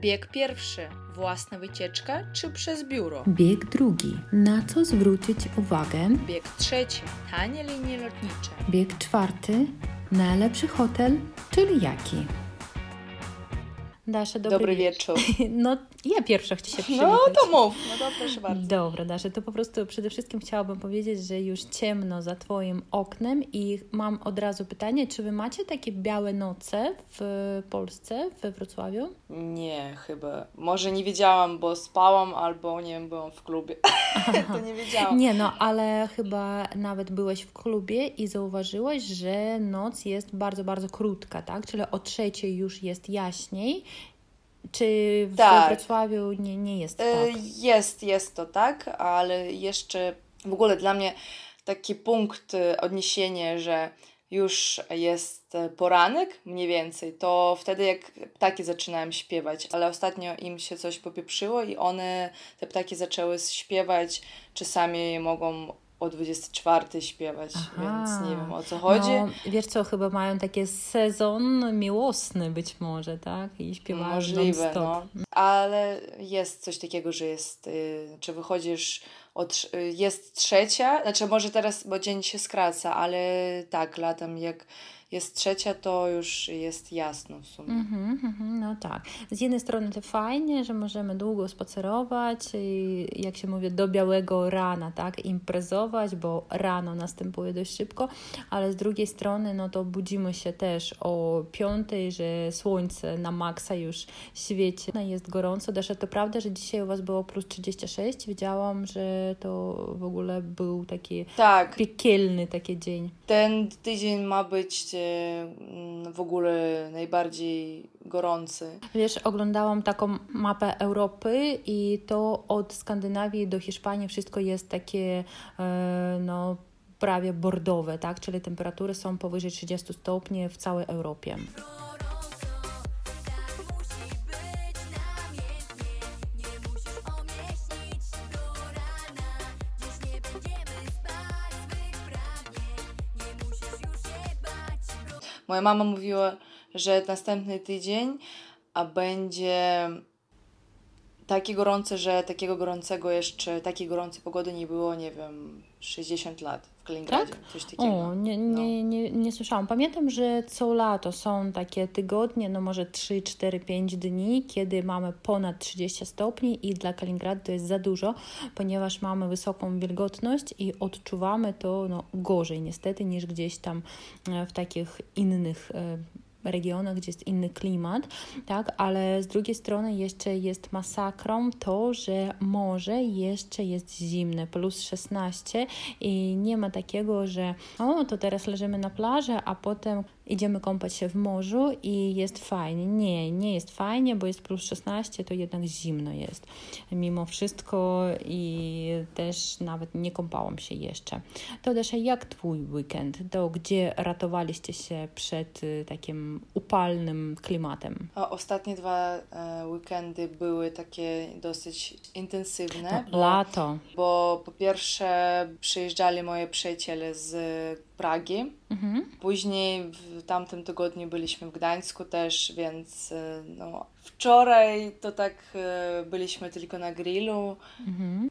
Bieg pierwszy. Własna wycieczka czy przez biuro? Bieg drugi. Na co zwrócić uwagę? Bieg trzeci. Tanie linie lotnicze. Bieg czwarty. Najlepszy hotel, czyli jaki? Dasza, dobry, Dobry wieczór. No, ja pierwsza chcę się przywitać. No to mów, no to proszę bardzo. Dobra, Dasza, to po prostu przede wszystkim chciałabym powiedzieć, że już ciemno za Twoim oknem i mam od razu pytanie, czy Wy macie takie białe noce w Polsce, we Wrocławiu? Nie, chyba. Może nie wiedziałam, bo spałam albo nie wiem, byłam w klubie. to nie wiedziałam. Nie, no, ale chyba nawet byłeś w klubie i zauważyłeś, że noc jest bardzo, bardzo krótka, tak? Czyli o trzeciej już jest jaśniej. Czy w Tak. Wrocławiu nie, nie jest E, tak? Jest, jest to tak, ale jeszcze w ogóle dla mnie taki punkt e, odniesienia, że już jest poranek mniej więcej, to wtedy jak ptaki zaczynają śpiewać, ale ostatnio im się coś popieprzyło i one, te ptaki zaczęły śpiewać, czasami mogą o 24 śpiewać, Aha. więc nie wiem o co chodzi. No, wiesz co, chyba mają taki sezon miłosny być może, tak? I śpiewają Możliwe, no. Ale jest coś takiego, że jest, y, czy wychodzisz, od, jest trzecia, znaczy może teraz, bo dzień się skraca, ale tak, latem jak jest trzecia, to już jest jasno w sumie. Mhm, mhm, no tak. Z jednej strony to fajnie, że możemy długo spacerować i jak się mówi do białego rana, tak, imprezować, bo rano następuje dość szybko, ale z drugiej strony no to budzimy się też o piątej, że słońce na maksa już świeci, no jest gorąco. Dasza, to prawda, że dzisiaj u Was było plus 36? Widziałam, że to w ogóle był taki Tak, piekielny taki dzień. ten tydzień ma być e, w ogóle najbardziej gorący. Wiesz, oglądałam taką mapę Europy i to od Skandynawii do Hiszpanii wszystko jest takie, e, no, prawie bordowe, tak? Czyli temperatury są powyżej 30 stopni w całej Europie. Moja mama mówiła, że następny tydzień a będzie taki gorący, że takiego gorącego jeszcze, takiej gorącej pogody nie było, nie wiem, 60 lat Kaliningradzie. Coś takiego. O, nie, nie, nie, nie słyszałam. Pamiętam, że co lato są takie tygodnie, no może 3, 4, 5 dni, kiedy mamy ponad 30 stopni i dla Kaliningradu to jest za dużo, ponieważ mamy wysoką wilgotność i odczuwamy to no, gorzej niestety niż gdzieś tam e, w takich innych e, regionach, gdzie jest inny klimat, tak, ale z drugiej strony jeszcze jest masakrą to, że morze jeszcze jest zimne, plus 16 i nie ma takiego, że o, to teraz leżymy na plaży, a potem idziemy kąpać się w morzu i jest fajnie. Nie, nie jest fajnie, bo jest plus 16, to jednak zimno jest mimo wszystko i też nawet nie kąpałam się jeszcze. To też jak Twój weekend? To gdzie ratowaliście się przed y, takim upalnym klimatem? A ostatnie dwa e, weekendy były takie dosyć intensywne. No, lato. Bo po pierwsze przyjeżdżali moje przyjaciele z Pragi. Mhm. Później w tamtym tygodniu byliśmy w Gdańsku też, więc e, no, wczoraj to tak e, byliśmy tylko na grillu. Mhm.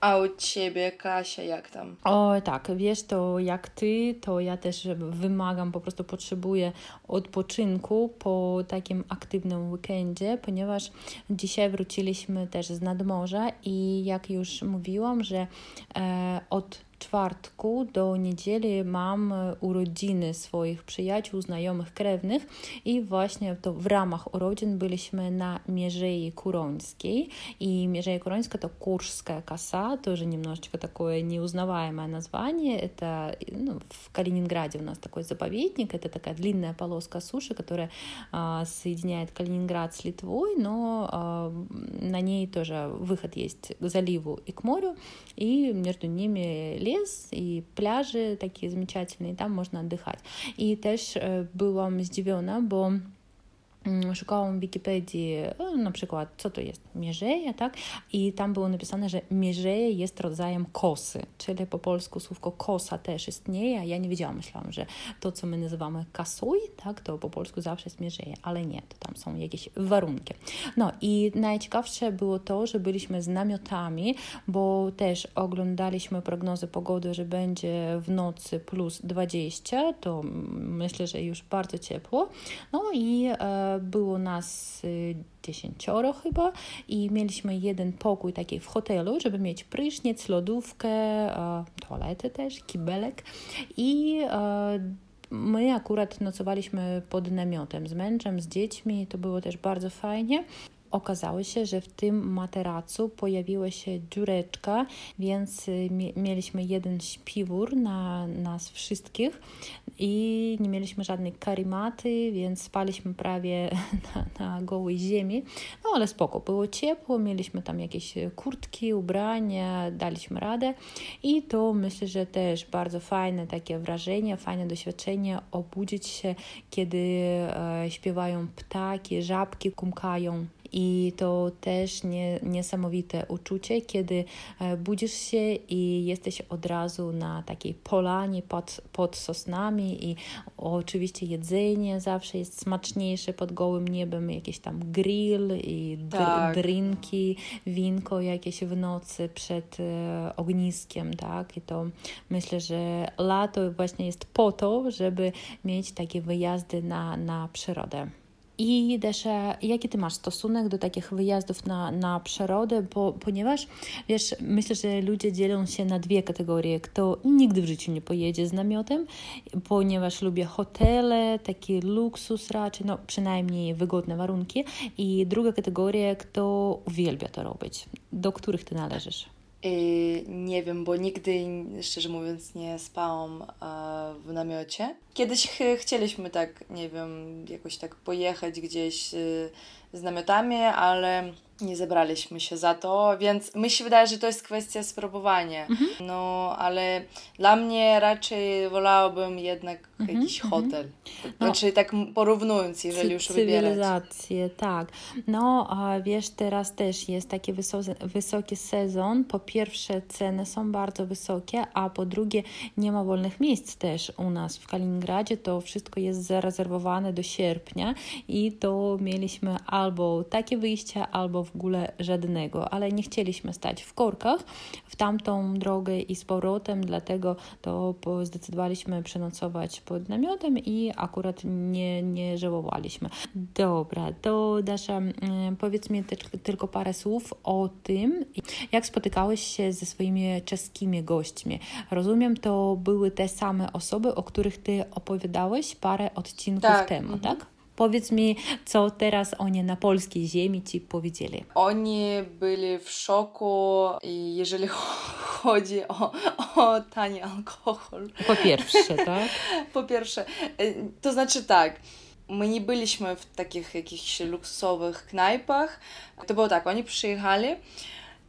A u ciebie, Kasia, jak tam? O tak, wiesz, to jak ty, to ja też wymagam, po prostu potrzebuję odpoczynku po takim aktywnym weekendzie, ponieważ dzisiaj wróciliśmy też z nadmorza i jak już mówiłam, że e, od czwartku do niedzieli mam e, urodziny swoich przyjaciół, znajomych, krewnych i właśnie to w ramach urodzin byliśmy na Mierzei Kurońskiej i Mierzeja Kurońska to Куршская коса, тоже немножечко такое неузнаваемое название. Это ну, в Калининграде у нас такой заповедник, это такая длинная полоска суши, которая а, соединяет Калининград с Литвой, но а, на ней тоже выход есть к заливу и к морю, и между ними лес ліс і пляжі такі замечательні, і там можна віддихати. І теж э, була здивлена, бо szukałam w Wikipedii na przykład, co to jest mierzeja, tak? I tam było napisane, że mierzeja jest rodzajem kosy, czyli po polsku słówko kosa też istnieje, ja nie wiedziałam, myślałam, że to, co my nazywamy kasuj, tak, to po polsku zawsze jest mierzeja, ale nie, to tam są jakieś warunki. No i najciekawsze było to, że byliśmy z namiotami, bo też oglądaliśmy prognozy pogody, że będzie w nocy plus 20, to myślę, że już bardzo ciepło. No i e, było nas y, dziesięcioro chyba i mieliśmy jeden pokój taki w hotelu, żeby mieć prysznic, lodówkę, e, toaletę też, kibelek i e, My akurat nocowaliśmy pod namiotem z mężem, z dziećmi, to było też bardzo fajnie okazało się, że w tym materacu pojawiła się dziureczka, więc y, mieliśmy jeden śpiwór na nas wszystkich i nie mieliśmy żadnej karimaty, więc spaliśmy prawie na, na gołej ziemi. No ale spoko, było ciepło, mieliśmy tam jakieś kurtki, ubrania, daliśmy radę i to myślę, że też bardzo fajne takie wrażenie, fajne doświadczenie obudzić się, kiedy e, śpiewają ptaki, żabki kumkają i to też nie, niesamowite uczucie, kiedy e, budzisz się i jesteś od razu na takiej polanie pod, pod sosnami i oczywiście jedzenie zawsze jest smaczniejsze pod gołym niebem, jakiś tam grill i tak. drinki, winko jakieś w nocy przed e, ogniskiem, tak? I to myślę, że lato właśnie jest po to, żeby mieć takie wyjazdy na, na przyrodę. I Desza, jaki ty masz stosunek do takich wyjazdów na, na przyrodę? Bo, ponieważ, wiesz, myślę, że ludzie dzielą się na dwie kategorie. Kto nigdy w życiu nie pojedzie z namiotem, ponieważ lubię hotele, taki luksus raczej, no przynajmniej wygodne warunki. I druga kategoria, kto uwielbia to robić. Do których ty należysz? Yy, nie wiem, bo nigdy, szczerze mówiąc, nie spałam e, w namiocie. Kiedyś ch chcieliśmy tak, nie wiem, jakoś tak pojechać gdzieś y, z namiotami, ale nie zebraliśmy się za to, więc mi się wydaje, że to jest kwestia spróbowania. Mhm. No, ale dla mnie raczej wolałabym jednak mhm. jakiś mhm. hotel. No, znaczy tak porównując, jeżeli już wybierać. Cywilizację, tak. No, a wiesz, teraz też jest taki wysoki sezon. Po pierwsze, ceny są bardzo wysokie, a po drugie, nie ma wolnych miejsc też u nas w Kaliningradzie. To wszystko jest zarezerwowane do sierpnia i to mieliśmy albo takie wyjście, albo w ogóle żadnego, ale nie chcieliśmy stać w korkach w tamtą drogę i z powrotem, dlatego to zdecydowaliśmy przenocować pod namiotem i akurat nie, nie żałowaliśmy. Dobra, to Dasza, mm, powiedz mi tylko parę słów o tym, jak spotykałeś się ze swoimi czeskimi gośćmi. Rozumiem, to były te same osoby, o których ty opowiadałeś parę odcinków tak. temu, mhm. tak? Powiedz mi, co teraz oni na polskiej ziemi ci powiedzieli. Oni byli w szoku, jeżeli chodzi o, o tani alkohol. Po pierwsze, tak? po pierwsze, y, to znaczy tak. My nie byliśmy w takich jakichś luksusowych knajpach. To było tak, oni przyjechali,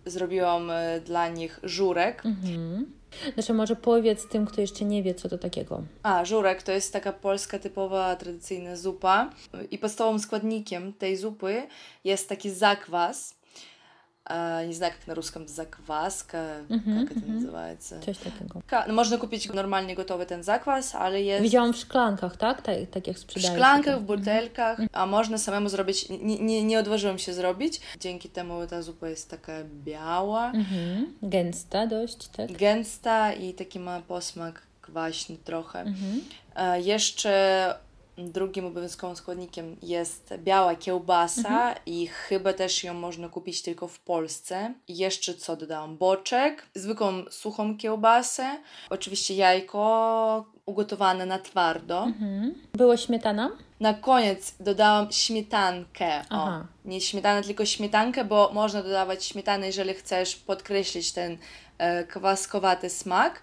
zrobiłam y, dla nich żurek. Mhm znaczy może powiedz tym, kto jeszcze nie wie, co to takiego. A, żurek to jest taka polska typowa, tradycyjna zupa i podstawowym składnikiem tej zupy jest taki zakwas, не знаю, как на русском, закваска, mm-hmm, как это mm-hmm. называется. Coś takiego. No, można kupić normalnie gotowy ten zakwas, ale jest... Widziałam w szklankach, tak? tak, tak jak sprzedają. W szklankach, w butelkach, mm-hmm. a można samemu zrobić, nie, nie, nie odważyłam się zrobić, dzięki temu ta zupa jest taka biała. Mm-hmm. Gęsta dość, tak? Gęsta i taki ma posmak kwaśny trochę. Mm-hmm. Jeszcze Drugim obowiązkowym składnikiem jest biała kiełbasa mhm. i chyba też ją można kupić tylko w Polsce. I jeszcze co dodałam? Boczek, zwykłą suchą kiełbasę, oczywiście jajko ugotowane na twardo. Mhm. Było śmietana? Na koniec dodałam śmietankę. O, nie śmietanę, tylko śmietankę, bo można dodawać śmietanę, jeżeli chcesz podkreślić ten e, kwaskowaty smak,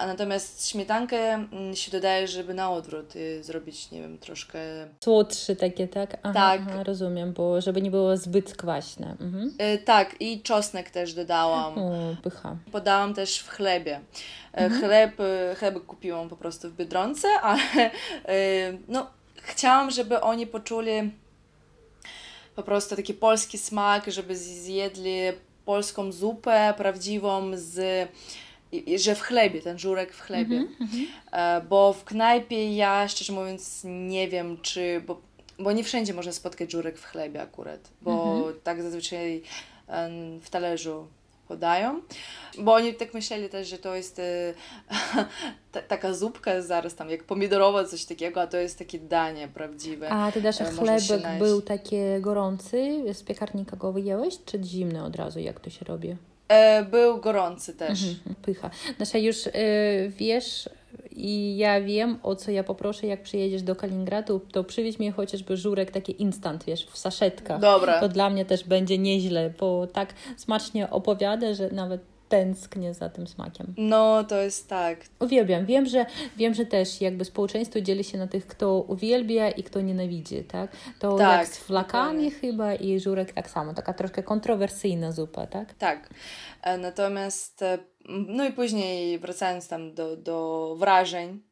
a natomiast śmietankę mm, się dodaje, żeby na odwrót y, zrobić, nie wiem, troszkę... Słodszy takie, tak? Aha, tak. Aha, rozumiem, bo żeby nie było zbyt kwaśne. Mhm. Y, tak, i czosnek też dodałam. O, pycha. Podałam też w chlebie. Y, mhm. Chleb, chleb kupiłam po prostu w Biedronce, ale no, chciałam, żeby oni poczuli po prostu taki polski smak, żeby zjedli polską zupę prawdziwą z że w chlebie, ten żurek w chlebie. Mm -hmm. Bo w knajpie ja szczerze mówiąc nie wiem, czy. Bo, bo nie wszędzie można spotkać żurek w chlebie akurat, bo mm -hmm. tak zazwyczaj w talerzu podają, bo oni tak myśleli też, że to jest e, taka zupka zaraz tam, jak pomidorowa, coś takiego, a to jest takie danie prawdziwe. A ty dasz e, chlebek był taki gorący, z piekarnika go wyjęłeś, czy zimny od razu, jak to się robi? E, był gorący też. Mhm, pycha. Znaczy już e, wiesz i ja wiem, o co ja poproszę, jak przyjedziesz do Kaliningradu, to przywieź mi chociażby żurek taki instant, wiesz, w saszetkach. Dobra. To dla mnie też będzie nieźle, bo tak smacznie opowiada, że nawet tęsknię za tym smakiem. No, to jest tak. Uwielbiam. Wiem, że, wiem, że też jakby społeczeństwo dzieli się na tych, kto uwielbia i kto nienawidzi, tak? To tak, jak z flakami chyba i żurek tak samo. Taka troszkę kontrowersyjna zupa, tak? Tak. E, natomiast, e, no i później wracając tam do, do wrażeń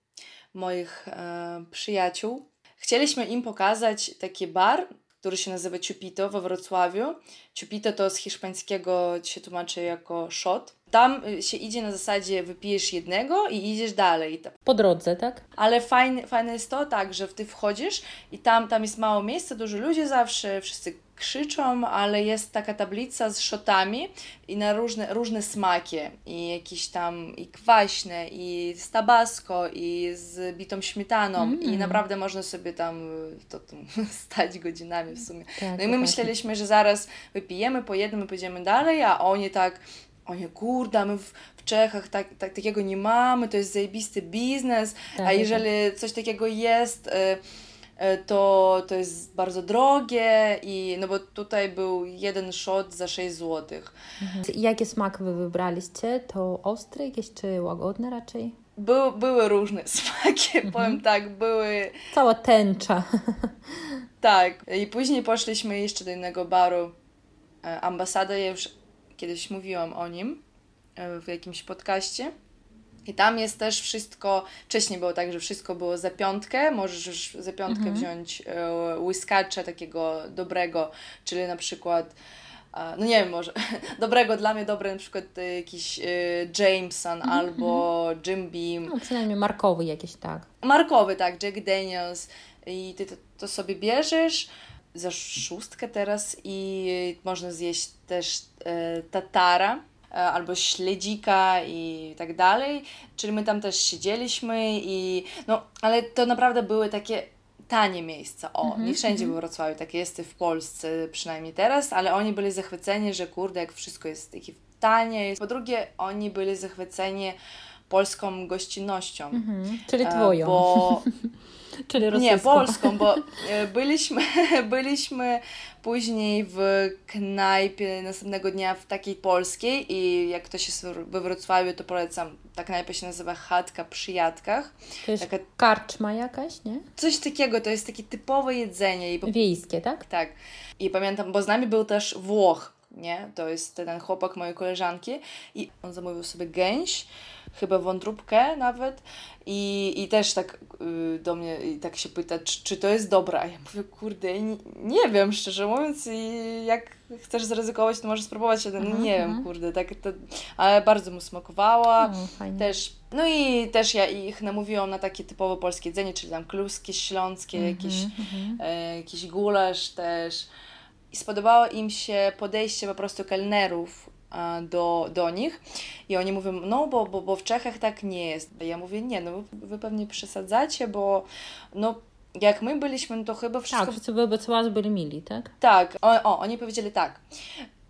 moich e, przyjaciół, chcieliśmy im pokazać taki bar, który się nazywa Ciupito we Wrocławiu. Ciupito to z hiszpańskiego się tłumaczy jako shot. Tam y, się idzie na zasadzie wypijesz jednego i idziesz dalej. Po drodze, tak? Ale fajne, fajne jest to tak, że ty wchodzisz i tam, tam jest mało miejsca, dużo ludzi zawsze, wszyscy krzyczą, ale jest taka tablica z szotami i na różne, różne smaki i jakieś tam i kwaśne, i z tabasco, i z bitą śmietaną mm. i naprawdę można sobie tam to, to stać godzinami w sumie. Tak, no i my myśleliśmy, że zaraz wypijemy po jednym i pójdziemy dalej, a oni tak oni, kurde, my w, w Czechach tak, tak, takiego nie mamy, to jest zajebisty biznes, tak, a jeżeli tak. coś takiego jest, y, to, to jest bardzo drogie i no bo tutaj był jeden shot za 6 zł. Mhm. Jakie smak wy wybraliście? To ostre jakieś czy łagodne raczej? Były, były różne smaki, mhm. powiem tak, były... Cała tęcza. tak, i później poszliśmy jeszcze do innego baru, e, ambasada, ja już kiedyś mówiłam o nim e, w jakimś podcaście. I tam jest też wszystko, wcześniej było tak, że wszystko było za piątkę, możesz za piątkę mhm. wziąć e, whiskacza takiego dobrego, czyli na przykład e, no nie wiem, może dobrego dla mnie, dobre na przykład e, jakiś e, Jameson mhm. albo Jim Beam. No przynajmniej markowy jakiś, tak. Markowy, tak, Jack Daniels i ty to, to sobie bierzesz, za szóstkę teraz i można zjeść też e, tatara albo śledzika i tak dalej. Czyli my tam też siedzieliśmy i no, ale to naprawdę były takie tanie miejsca. O, mm -hmm, nie wszędzie mm -hmm. w Wrocławiu, takie jest w Polsce przynajmniej teraz, ale oni byli zachwyceni, że kurde, jak wszystko jest takie tanie. Po drugie, oni byli zachwyceni polską gościnnością. Mm -hmm. Czyli e, twoją. Bo Czyli rosyjską. Nie, polską, bo e, byliśmy, byliśmy później w knajpie następnego dnia w takiej polskiej i jak ktoś jest we Wrocławiu, to polecam. Ta knajpa się nazywa Chatka przy Jadkach. To jest Taka... karczma jakaś, nie? Coś takiego, to jest takie typowe jedzenie. I... Wiejskie, tak? Tak. I pamiętam, bo z nami był też Włoch, nie? To jest ten chłopak mojej koleżanki i on zamówił sobie gęś, chyba wątróbkę nawet. I, i też tak y, do mnie i tak się pyta, czy, czy to jest dobre, a ja mówię, kurde, nie, nie wiem, szczerze mówiąc i jak chcesz zaryzykować, to możesz spróbować, no, nie wiem, kurde, tak, to, ale bardzo mu smakowała, no, też, no i też ja ich namówiłam na takie typowo polskie jedzenie, czyli tam kluski śląskie, mm -hmm, jakieś, mm -hmm. e, jakiś gulasz też, i spodobało im się podejście po prostu kelnerów do, do nich i oni mówią, no bo, bo, bo w Czechach tak nie jest. Ja mówię, nie, no wy pewnie przesadzacie, bo no jak my byliśmy, no to chyba wszystko... Tak, wszyscy wobec was byli mili, tak? Tak, o, o oni powiedzieli tak,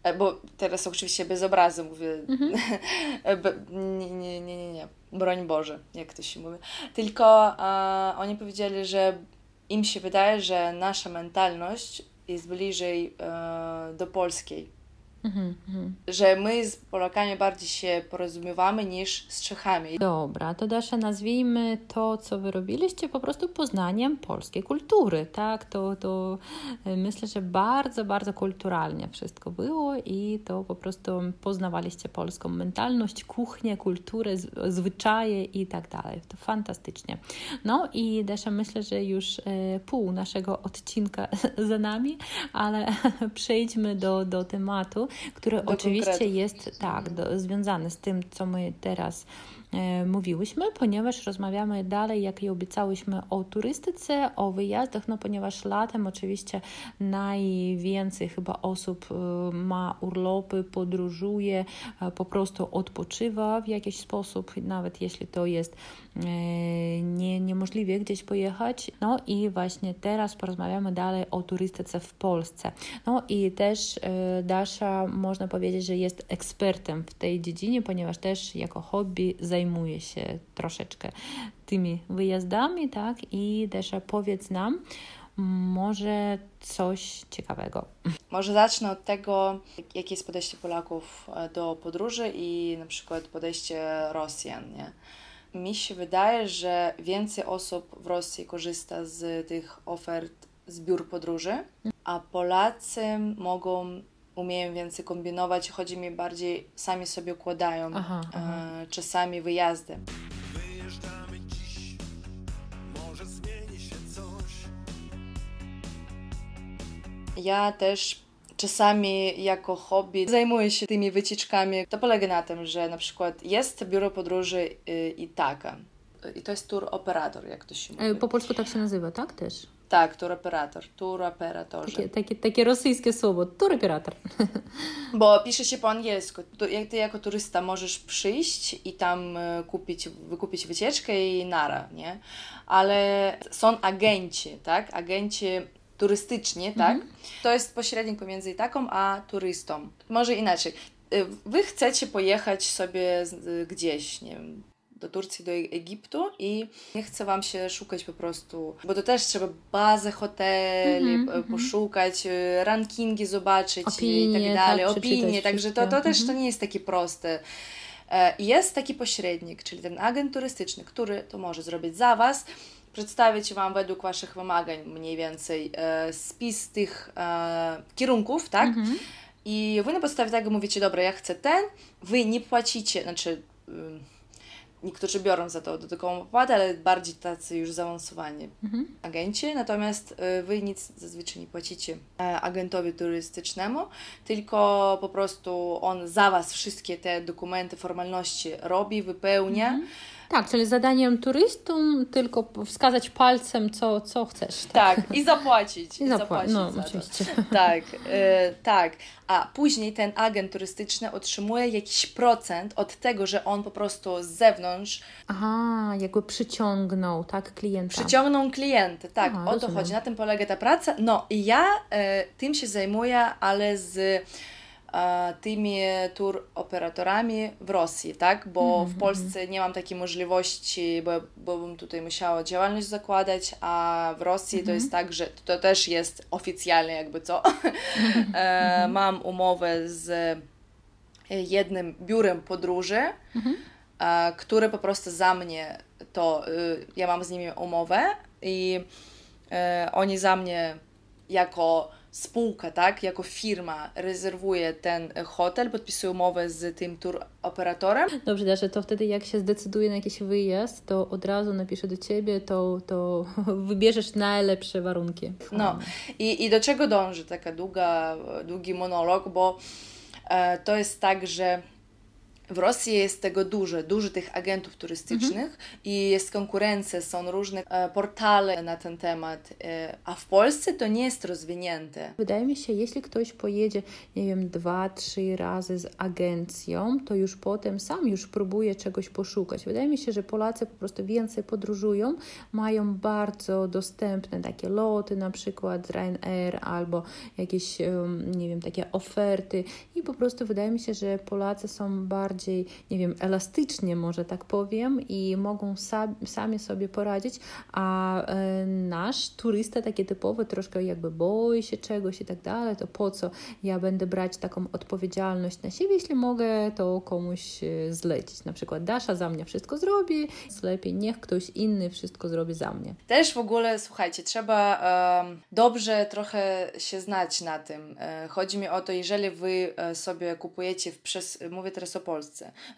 e, bo teraz oczywiście bez obrazu mówię, mhm. nie, nie, nie, nie, nie, broń Boże, jak to się mówi, tylko oni powiedzieli, że im się wydaje, że nasza mentalność jest bliżej e, do polskiej. Mhm. Że my z Polakami bardziej się porozumiewamy niż z Czechami. Dobra, to Dasza, nazwijmy to, co wy robiliście, po prostu poznaniem polskiej kultury, tak? To, to e, myślę, że bardzo, bardzo kulturalnie wszystko było i to po prostu poznawaliście polską mentalność, kuchnię, kulturę, zwyczaje i tak dalej. To fantastycznie. No i Dasza, myślę, że już e, pół naszego odcinka za nami, ale przejdźmy do, do tematu, który do oczywiście konkretów. jest tak, do, związany z tym, co my teraz mówiłyśmy, ponieważ rozmawiamy dalej, jak i obiecałyśmy, o turystyce, o wyjazdach, no ponieważ latem oczywiście najwięcej chyba osób e, ma urlopy, podróżuje, e, po prostu odpoczywa w jakiś sposób, nawet jeśli to jest E, nie, niemożliwie gdzieś pojechać. No i właśnie teraz porozmawiamy dalej o turystyce w Polsce. No i też e, Dasza można powiedzieć, że jest ekspertem w tej dziedzinie, ponieważ też jako hobby zajmuje się troszeczkę tymi wyjazdami, tak? I Dasza powiedz nam, może coś ciekawego. Może zacznę od tego, jakie jest podejście Polaków do podróży i na przykład podejście Rosjan. Nie? mi się wydaje, że więcej osób w Rosji korzysta z tych ofert z biur podróży, a Polacy mogą, umieją więcej kombinować. Chodzi mi bardziej, sami sobie układają aha, e, aha. czasami wyjazdy. Wyjeżdżamy dziś, może zmieni się coś. Ja też czasami jako hobby zajmuję się tymi wycieczkami. To polega na tym, że na przykład jest biuro podróży y, i taka. I to jest tour operator, jak to się mówi. Po polsku tak się nazywa, tak też? Tak, tour operator, tour operatorze. Takie, takie, takie rosyjskie słowo, tour operator. Bo pisze się po angielsku. Jak ty jako turysta możesz przyjść i tam y, kupić, wykupić wycieczkę i nara, nie? Ale są agenci, tak? Agenci turystycznie, tak? Mhm. To jest pośrednik pomiędzy taką a turystą. Może inaczej. Y, wy chcecie pojechać sobie gdzieś, nie wiem, do Turcji, do Egiptu i nie chce Wam się szukać po prostu, bo to też trzeba bazę hoteli mm -hmm, poszukać, mm. rankingi zobaczyć opinie, i tak dalej, tak, opinie, także to, to też mm -hmm. to nie jest takie proste. E, jest taki pośrednik, czyli ten agent turystyczny, który to może zrobić za Was, przedstawić Wam według Waszych wymagań mniej więcej e, spis tych e, kierunków, tak? Mhm. I Wy na podstawie tego mówicie, dobra, ja chcę ten, Wy nie płacicie, znaczy... Niektórzy biorą za to dodatkową opłatę, ale bardziej tacy już zaawansowani mhm. agenci, natomiast y, wy nic zazwyczaj nie płacicie e, agentowi turystycznemu, tylko po prostu on za was wszystkie te dokumenty, formalności robi, wypełnia. Mhm tak, czyli zadaniem turystom tylko wskazać palcem, co, co chcesz. Tak, tak i zapłacić. I, I zapłacić no, oczywiście. To. Tak, y, tak. A później ten agent turystyczny otrzymuje jakiś procent od tego, że on po prostu z zewnątrz. Aha, jakby przyciągnął, tak, klienta. Przyciągnął klienty, tak, Aha, o to rozumiem. chodzi. Na tym polega ta praca. No i ja y, tym się zajmuję, ale z tymi tour operatorami w Rosji, tak? Bo mm -hmm. w mhm. Polsce nie mam takiej możliwości, bo, bo bym tutaj musiała działalność zakładać, a w Rosji mm -hmm. to mhm. jest tak, że to też jest oficjalnie jakby co. Mm -hmm. mam umowę z jednym biurem podróży, mhm. które po prostu za mnie to, y, ja mam z nimi umowę i e, oni za mnie jako spółka, tak, jako firma rezerwuje ten hotel, podpisuje umowę z tym tour operatorem. Dobrze, Dasza, to wtedy jak się zdecyduje na jakiś wyjazd, to od razu napiszę do Ciebie, to, to wybierzesz najlepsze warunki. No i, i do czego dąży taka długa, długi monolog, bo e, to jest tak, że w Rosji jest tego dużo, dużo tych agentów turystycznych mhm. i jest konkurencja, są różne e, portale na ten temat, e, a w Polsce to nie jest rozwinięte. Wydaje mi się, jeśli ktoś pojedzie, nie wiem, dwa, trzy razy z agencją, to już potem sam już próbuje czegoś poszukać. Wydaje mi się, że Polacy po prostu więcej podróżują, mają bardzo dostępne takie loty, na przykład Ryanair albo jakieś, nie wiem, takie oferty i po prostu wydaje mi się, że Polacy są bardziej bardziej, nie wiem, elastycznie może tak powiem i mogą sa sami sobie poradzić, a e, nasz turysta taki typowy troszkę jakby boi się czegoś i tak dalej, to po co ja będę brać taką odpowiedzialność na siebie, jeśli mogę to komuś e, zlecić. Na przykład Dasza za mnie wszystko zrobi, lepiej niech ktoś inny wszystko zrobi za mnie. Też w ogóle, słuchajcie, trzeba dobrze trochę się znać na tym. E, chodzi mi o to, jeżeli wy e, sobie kupujecie, w przez, mówię teraz o Polsce,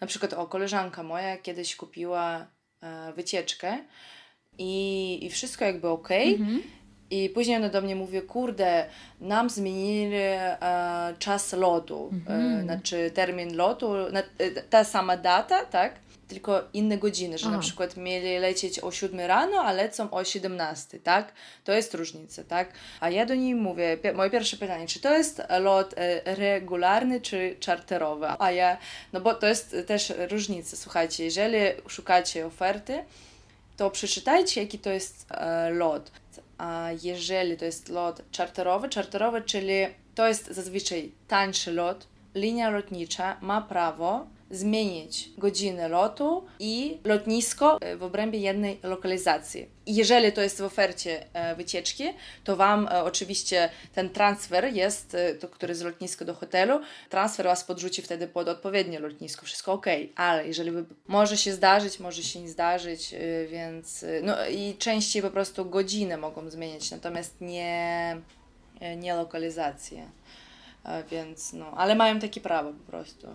na przykład o koleżanka moja kiedyś kupiła e, wycieczkę i, i wszystko jakby ok. Mhm. I później ona do mnie mówi, kurde, nam zmienili e, czas lotu, mhm. e, znaczy termin lotu, na, e, ta sama data, tak? Tylko inne godziny, że Aha. na przykład mieli lecieć o 7 rano, a lecą o 17, tak? To jest różnica, tak? A ja do niej mówię, moje pierwsze pytanie, czy to jest lot e, regularny czy czarterowy? A ja, no bo to jest też różnica, słuchajcie, jeżeli szukacie oferty, to przeczytajcie, jaki to jest e, lot. A jeżeli to jest lot czarterowy, czarterowy, czyli to jest zazwyczaj tańszy lot, linia lotnicza ma prawo zmienić godzinę lotu i lotnisko e, w obrębie jednej lokalizacji. jeżeli to jest w ofercie e, wycieczki, to Wam e, oczywiście ten transfer jest, to, który z lotniska do hotelu, transfer Was podrzuci wtedy pod odpowiednie lotnisko, wszystko ok, ale jeżeli wy, może się zdarzyć, może się nie zdarzyć, więc no i częściej po prostu godzinę mogą zmieniać, natomiast nie, nie lokalizację. Więc no, ale mają takie prawo po prostu.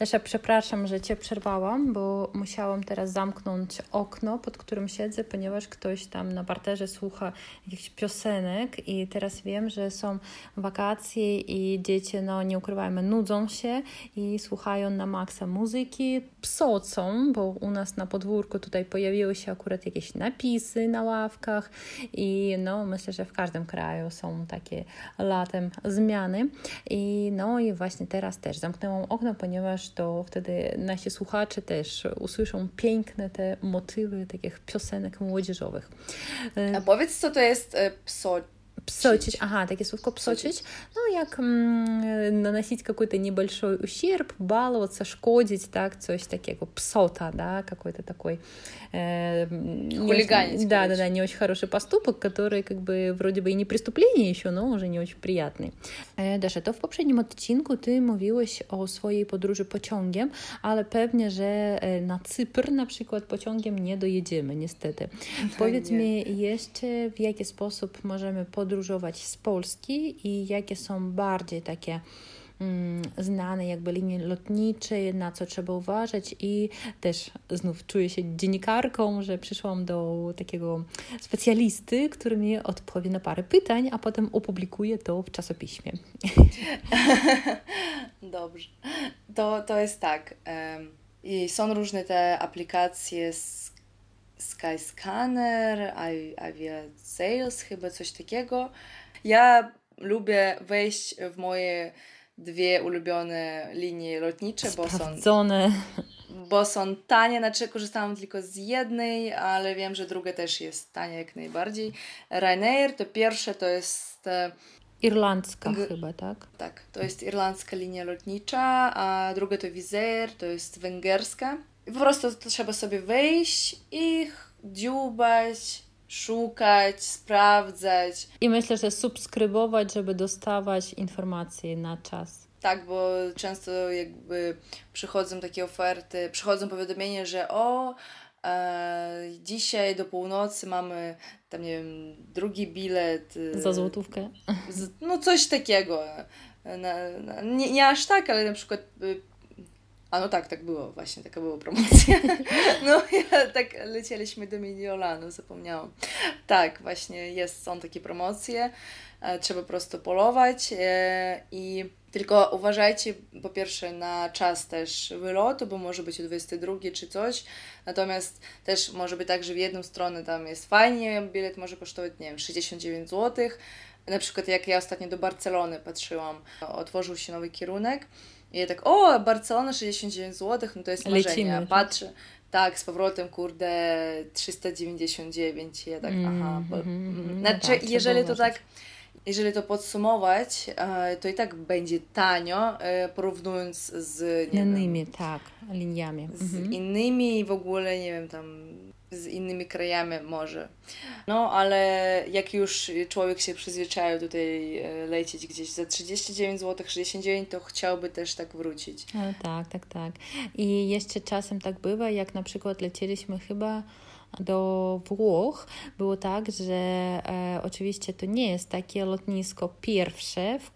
Lesza, przepraszam, że Cię przerwałam, bo musiałam teraz zamknąć okno, pod którym siedzę, ponieważ ktoś tam na parterze słucha jakichś piosenek i teraz wiem, że są wakacje i dzieci, no nie ukrywajmy, nudzą się i słuchają na maksa muzyki, psocą, bo u nas na podwórku tutaj pojawiły się akurat jakieś napisy na ławkach i no myślę, że w każdym kraju są takie latem zmiany. I no i właśnie teraz też zamknęłam okno, ponieważ ponieważ to wtedy nasi słuchacze też usłyszą piękne te motywy takich piosenek młodzieżowych. A powiedz, co to jest e, pso Псочить, ага, takie słówko псочить, ну, jak mm, наносить какой-то небольшой ущерб, баловаться, шкодить, так, coś takiego, псота, да, какой-то такой... Э, Хулиганить. Да, да, да, не очень хороший поступок, который как бы wроде бы и не преступление еще, но уже не очень приятный. Dasza, to w poprzednim odcinku ty mówiłeś o swojej podróży pociągiem, ale pewnie, że na Cypr na przykład pociągiem nie dojedziemy, niestety. Powiedz mi jeszcze, w jaki sposób możemy podróżować podróżować z Polski i jakie są bardziej takie mm, znane jakby linie lotnicze, na co trzeba uważać i też znów czuję się dziennikarką, że przyszłam do takiego specjalisty, który mi odpowie na parę pytań, a potem opublikuje to w czasopiśmie. Dobrze. To, to jest tak. I są różne te aplikacje z Skyscanner, Avia Sales, chyba coś takiego. Ja lubię wejść w moje dwie ulubione linie lotnicze, bo są, bo są tanie, znaczy korzystałam tylko z jednej, ale wiem, że druga też jest tania jak najbardziej. Ryanair to pierwsze to jest e, Irlandzka G chyba, tak? Tak, to jest irlandzka linia lotnicza, a druga to Wizz Air, to jest węgierska. I po prostu trzeba sobie wejść i dziubać, szukać, sprawdzać. I myślę, że subskrybować, żeby dostawać informacje na czas. Tak, bo często jakby przychodzą takie oferty, przychodzą powiadomienia, że o, e, dzisiaj do północy mamy tam, nie wiem, drugi bilet. E, Za złotówkę. Z, no coś takiego. Na, na, nie, nie aż tak, ale na przykład y, a no tak, tak było, właśnie taka była promocja. No ja tak lecieliśmy do Mediolanu, zapomniałam. Tak, właśnie jest, są takie promocje, e, trzeba po prostu polować e, i tylko uważajcie po pierwsze na czas też wylotu, bo może być o 22 czy coś, natomiast też może być tak, że w jedną stronę tam jest fajnie, bilet może kosztować, nie wiem, 69 zł, na przykład jak ja ostatnio do Barcelony patrzyłam, otworzył się nowy kierunek i ja tak, o, Barcelona 69 zł, no to jest marzenie. Lecimy. Patrzę, tak, z powrotem, kurde, 399. I ja tak, mm, aha. Bo, mm, znaczy, jeżeli to tak jeżeli to podsumować, e, to i tak będzie tanio, e, porównując z innymi, tak, liniami. Z mhm. innymi w ogóle, nie wiem, tam z innymi krajami może. No, ale jak już człowiek się przyzwyczaił tutaj e, lecieć gdzieś za 39 zł, 69, to chciałby też tak wrócić. Tak, tak, tak. I jeszcze czasem tak bywa, jak na przykład lecieliśmy chyba do Włoch było tak, że e, oczywiście to nie jest takie lotnisko pierwsze, w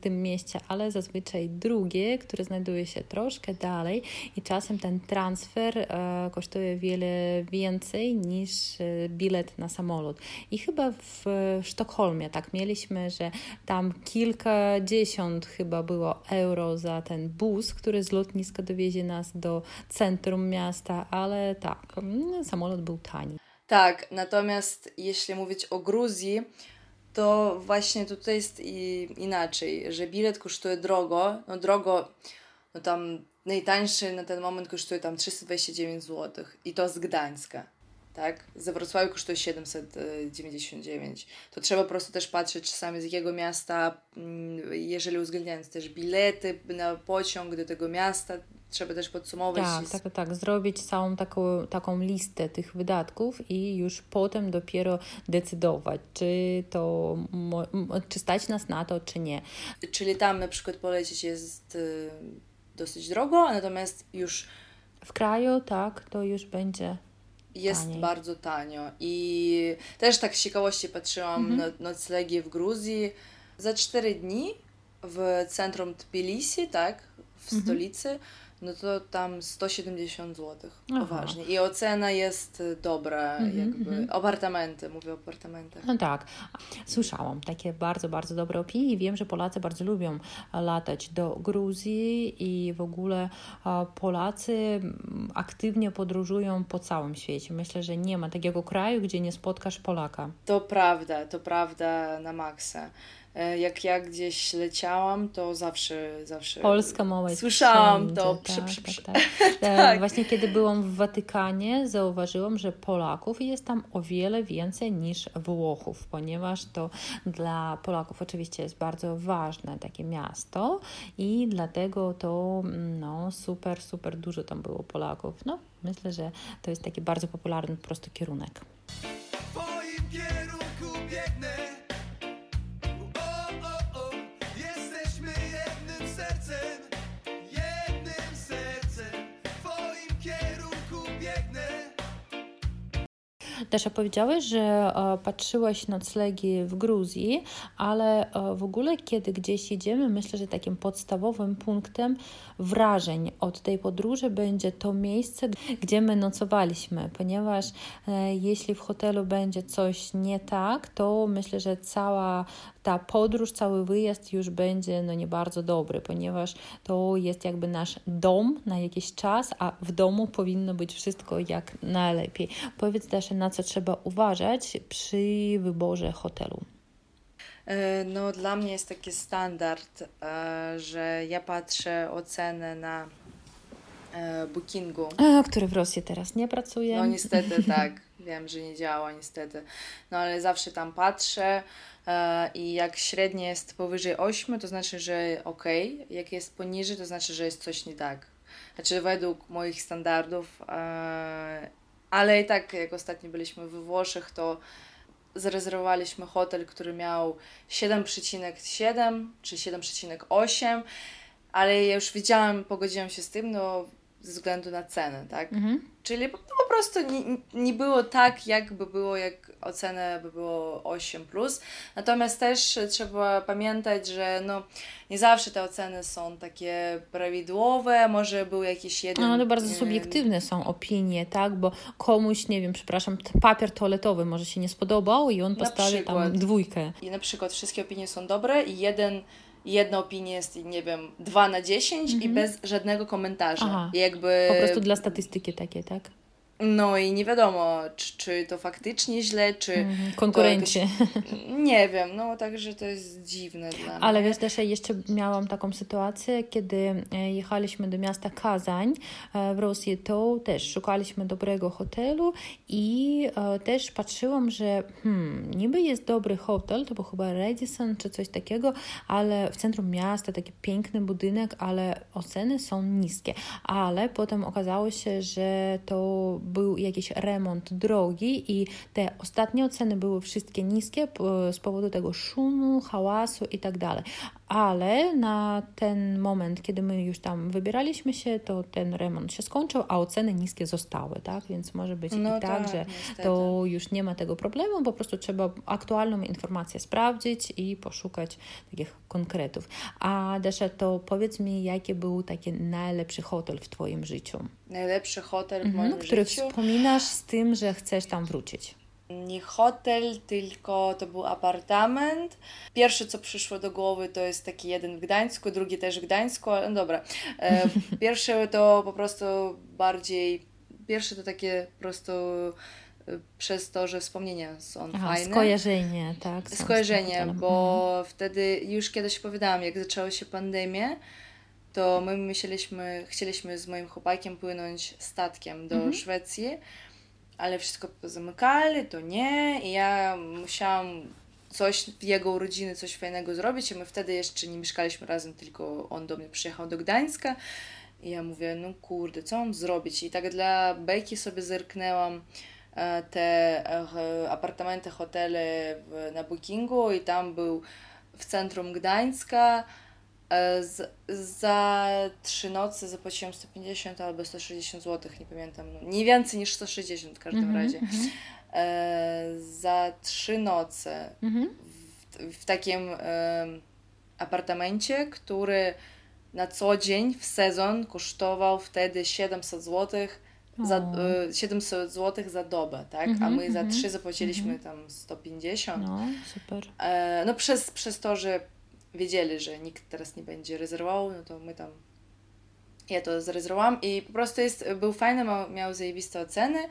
tym mieście, ale zazwyczaj drugie, które znajduje się troszkę dalej i czasem ten transfer e, kosztuje wiele więcej niż e, bilet na samolot. I chyba w Sztokholmie tak mieliśmy, że tam kilkadziesiąt chyba było euro za ten bus, który z lotniska dowiezie nas do centrum miasta, ale tak, mm, samolot był tani. Tak, natomiast jeśli mówić o Gruzji, to właśnie tutaj jest i inaczej, że bilet kosztuje drogo, no drogo, no tam najtańszy na ten moment kosztuje tam 329 zł i to z Gdańska, tak? Ze Wrocławia kosztuje 799. To trzeba po prostu też patrzeć czasami z jakiego miasta, mm, jeżeli uwzględniając też bilety na pociąg do tego miasta, trzeba też podsumować. Tak, tak, tak. Zrobić całą taką, taką listę tych wydatków i już potem dopiero decydować, czy to, czy stać nas na to, czy nie. Czyli tam na przykład polecieć jest y, dosyć drogo, natomiast już w kraju, tak, to już będzie jest taniej. bardzo tanio. I też tak z ciekawości patrzyłam mhm. na noclegi w Gruzji. Za cztery dni w centrum Tbilisi, tak, w mhm. stolicy, no to tam 170 zł. Poważnie. I ocena jest y, dobra, mm-hmm, jakby. Mm-hmm. Apartamenty, mówię o apartamentach. No tak. Słyszałam takie bardzo, bardzo dobre opinie i wiem, że Polacy bardzo lubią latać do Gruzji i w ogóle Polacy aktywnie podróżują po całym świecie. Myślę, że nie ma takiego kraju, gdzie nie spotkasz Polaka. To prawda, to prawda na maksa. E, jak ja gdzieś leciałam, to zawsze, zawsze... Polska mowa jest Słyszałam wszędzie, to. Tak, przy, przy, przy. Tak, tak. E, tak. Właśnie kiedy byłam w Watykanie, zauważyłam, że Polaków jest tam o wiele więcej niż Włochów, ponieważ to dla Polaków oczywiście jest bardzo ważne takie miasto i dlatego to no, super, super dużo tam było Polaków. No, myślę, że to jest taki bardzo popularny po prostu kierunek. Dasza, powiedziałeś, że e, patrzyłaś noclegi w Gruzji, ale e, w ogóle kiedy gdzieś jedziemy, myślę, że takim podstawowym punktem wrażeń od tej podróży będzie to miejsce, gdzie my nocowaliśmy, ponieważ e, jeśli w hotelu będzie coś nie tak, to myślę, że cała ta podróż, cały wyjazd już będzie no nie bardzo dobry, ponieważ to jest jakby nasz dom na jakiś czas, a w domu powinno być wszystko jak najlepiej. Powiedz też, na co trzeba uważać przy wyborze hotelu. E, no, dla mnie jest taki standard, e, że ja patrzę ocenę na e, bookingu. A, który w Rosji teraz nie pracuje. No niestety tak, wiem, że nie działa niestety. No ale zawsze tam patrzę i jak średnie jest powyżej 8, to znaczy, że ok, jak jest poniżej, to znaczy, że jest coś nie tak. Znaczy według moich standardów, ale i tak jak ostatnio byliśmy we Włoszech, to zarezerwowaliśmy hotel, który miał 7,7 czy 7,8, ale ja już widziałam, pogodziłam się z tym, no ze względu na cenę, tak? Mhm. Czyli po, po prostu nie, nie było tak, jakby było, jak ocenę by było 8+. Plus. Natomiast też trzeba pamiętać, że no, nie zawsze te oceny są takie prawidłowe, może był jakiś jeden... No, ale bardzo subiektywne są opinie, tak? Bo komuś, nie wiem, przepraszam, papier toaletowy może się nie spodobał i on postawi tam dwójkę. I na przykład wszystkie opinie są dobre i jeden jedna opinia jest, nie wiem, 2 na 10 mhm. i bez żadnego komentarza. Aha. Jakby... Po prostu dla statystyki takiej, tak? No i nie wiadomo, czy, czy to faktycznie źle, czy. Mhm, konkurenci. Jakoś, nie wiem, no także to jest dziwne dla mnie. Ale wiesz, Dasza, jeszcze miałam taką sytuację, kiedy e, jechaliśmy do miasta Kazań e, w Rosji, to też szukaliśmy dobrego hotelu i e, też patrzyłam, że hmm, niby jest dobry hotel, to był chyba Radisson czy coś takiego, ale w centrum miasta taki piękny budynek, ale oceny są niskie. Ale potem okazało się, że to był jakiś remont drogi i te ostatnie oceny były wszystkie niskie z powodu tego szumu, hałasu i tak dalej. Ale na ten moment, kiedy my już tam wybieraliśmy się, to ten remont się skończył, a oceny niskie zostały, tak? Więc może być no i tak, tak że niestety. to już nie ma tego problemu, po prostu trzeba aktualną informację sprawdzić i poszukać takich konkretów. A Desza, to powiedz mi, jaki był taki najlepszy hotel w Twoim życiu? Najlepszy hotel w mhm, moim który życiu? Który wspominasz z tym, że chcesz tam wrócić nie hotel, tylko to był apartament. Pierwsze, co przyszło do głowy, to jest taki jeden w Gdańsku, drugi też w Gdańsku, ale no dobra. E, pierwsze to po prostu bardziej, pierwsze to takie po prostu e, przez to, że wspomnienia są Aha, fajne. Skojarzenie, tak. Skojarzenie, bo mhm. wtedy już kiedyś opowiadałam, jak zaczęła się pandemia, to my myśleliśmy, chcieliśmy z moim chłopakiem płynąć statkiem do mhm. Szwecji, ale wszystko zamykali, to nie. I ja musiałam coś jego urodziny, coś fajnego zrobić, a my wtedy jeszcze nie mieszkaliśmy razem, tylko on do mnie przyjechał do Gdańska. I ja mówię, no kurde, co mam zrobić? I tak dla bejki sobie zerknęłam e, te e, apartamenty, hotele na Bookingu i tam był w centrum Gdańska z, za trzy nocy zapłaciłam 150 albo 160 zł, nie pamiętam. No, nie więcej niż 160 w każdym mm -hmm, razie. Mm -hmm. e, za trzy noce mm -hmm. w, w, takim e, apartamencie, który na co dzień w sezon kosztował wtedy 700 zł. Za, 700 e, zł za dobę, tak? A my za trzy zapłaciliśmy tam 150. No, super. E, no przez, przez to, że wiedzieli, że nikt teraz nie będzie rezerwował, no to my tam ja to zarezerwowałam i po prostu jest, był fajny, miał, miał zajebiste oceny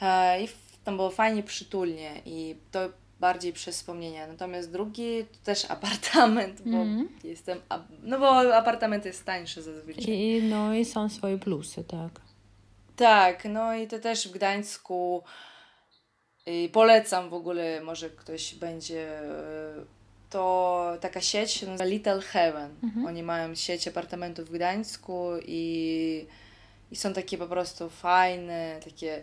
e, i tam było fajnie, przytulnie i to bardziej przez wspomnienia. Natomiast drugi to też apartament, bo mm. jestem, no bo apartament jest tańszy zazwyczaj. I, no i są swoje plusy, tak. Tak, no i to też w Gdańsku i polecam w ogóle, może ktoś będzie e, to taka sieć się nazywa Little Heaven. Mhm. Oni mają sieć apartamentów w Gdańsku i, i są takie po prostu fajne, takie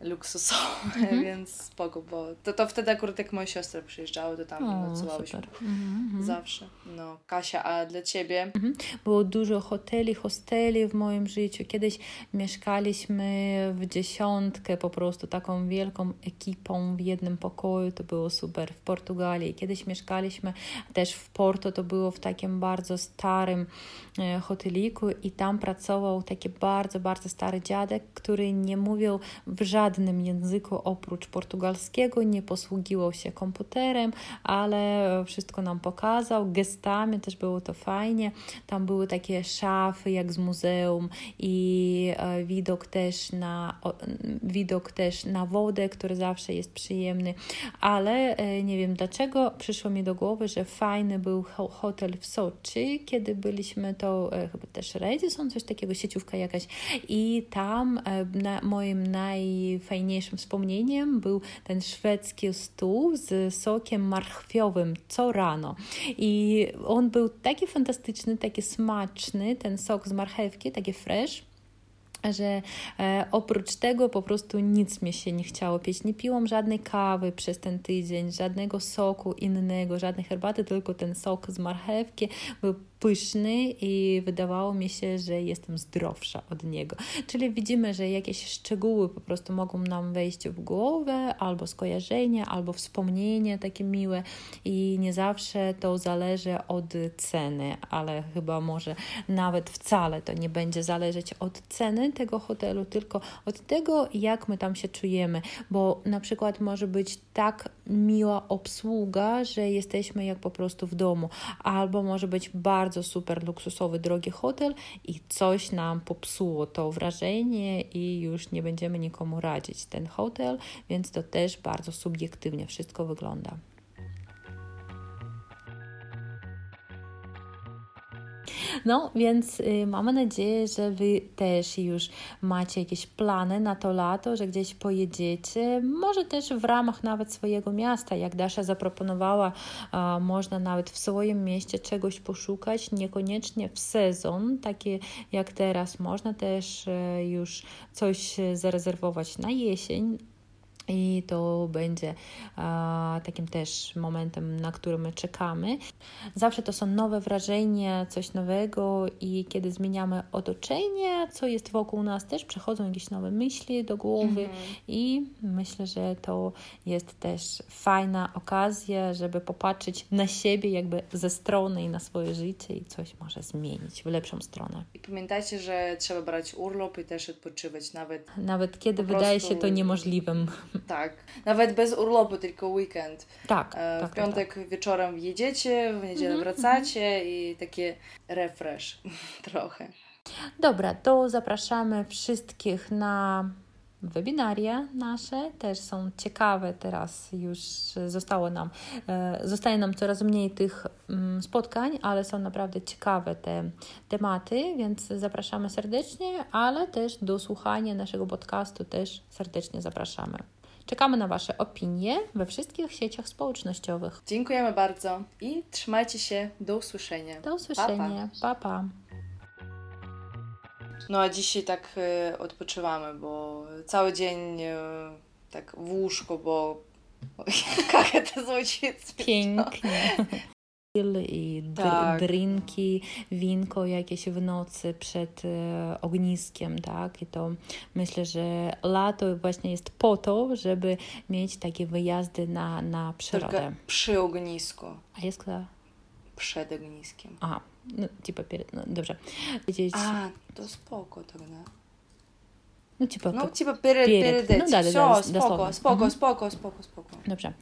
luksusowe, mhm. więc spoko, bo to, to wtedy akurat jak moje siostry przyjeżdżały, to tam o, nocowałyśmy mhm, zawsze. No, Kasia, a dla Ciebie? Mhm. Było dużo hoteli, hosteli w moim życiu. Kiedyś mieszkaliśmy w dziesiątkę po prostu taką wielką ekipą w jednym pokoju, to było super w Portugalii. Kiedyś mieszkaliśmy też w Porto, to było w takim bardzo starym hoteliku i tam pracował taki bardzo, bardzo stary dziadek, który nie mówił w żadnym żadnym języku oprócz portugalskiego, nie posługiwał się komputerem, ale wszystko nam pokazał, gestami też było to fajnie. Tam były takie szafy jak z muzeum i e, widok też na, widok też na wodę, który zawsze jest przyjemny, ale e, nie wiem dlaczego przyszło mi do głowy, że fajny był hotel w Soczi, kiedy byliśmy to e, chyba też Radisson, coś takiego, sieciówka jakaś i tam na moim naj najfajniejszym wspomnieniem był ten szwedzki stół z sokiem marchwiowym co rano. I on był taki fantastyczny, taki smaczny, ten sok z marchewki, taki fresh że e, oprócz tego po prostu nic mi się nie chciało pić. Nie piłam żadnej kawy przez ten tydzień, żadnego soku innego, żadnej herbaty, tylko ten sok z marchewki był pyszny i wydawało mi się, że jestem zdrowsza od niego. Czyli widzimy, że jakieś szczegóły po prostu mogą nam wejść w głowę, albo skojarzenia, albo wspomnienie takie miłe. I nie zawsze to zależy od ceny, ale chyba może nawet wcale to nie będzie zależeć od ceny tego hotelu, tylko od tego, jak my tam się czujemy, bo na przykład może być tak miła obsługa, że jesteśmy jak po prostu w domu, albo może być bardzo super luksusowy, drogi hotel i coś nam popsuło to wrażenie i już nie będziemy nikomu radzić ten hotel, więc to też bardzo subiektywnie wszystko wygląda. No, więc y, mamy nadzieję, że Wy też już macie jakieś plany na to lato, że gdzieś pojedziecie. Może też w ramach nawet swojego miasta, jak Dasza zaproponowała, można nawet w swoim mieście czegoś poszukać, niekoniecznie w sezon, takie jak teraz. Można też e, już coś zarezerwować na jesień, i to będzie a, takim też momentem, na który my czekamy. Zawsze to są nowe wrażenia, coś nowego, i kiedy zmieniamy otoczenie, co jest wokół nas, też przychodzą jakieś nowe myśli do głowy, mhm. i myślę, że to jest też fajna okazja, żeby popatrzeć na siebie jakby ze strony i na swoje życie i coś może zmienić w lepszą stronę. I pamiętajcie, że trzeba brać urlop i też odpoczywać, nawet. Nawet kiedy wydaje prostu... się to niemożliwym. Tak, nawet bez urlopu, tylko weekend. Tak. E, tak w piątek tak, tak. wieczorem jedziecie, w niedzielę mm -hmm. wracacie i takie refresh trochę. Dobra, to zapraszamy wszystkich na webinaria nasze też są ciekawe teraz już zostało nam e, zostaje nam coraz mniej tych mm, spotkań, ale są naprawdę ciekawe te tematy, więc zapraszamy serdecznie, ale też do słuchania naszego podcastu też serdecznie zapraszamy. Czekamy na Wasze opinie we wszystkich sieciach społecznościowych. Dziękujemy bardzo i trzymajcie się. Do usłyszenia. Do usłyszenia. Pa, pa. pa. No a dzisiaj tak y, odpoczywamy, bo cały dzień y, tak w łóżku, bo jak to звучит Pięknie i dr tak. drinki, winko jakieś w nocy przed e, ogniskiem, tak? I to myślę, że lato właśnie jest po to, żeby mieć takie wyjazdy na, na przyrodę. Tylko przy ognisku. A jest kto? Przed ogniskiem. Aha, no, типа перед, no, dobrze. Wiedzieć... A, to spoko тогда. No, типа, no, типа перед, перед, перед no, да, да, Все, да, споко, споко, споко, споко, споко. Dobrze.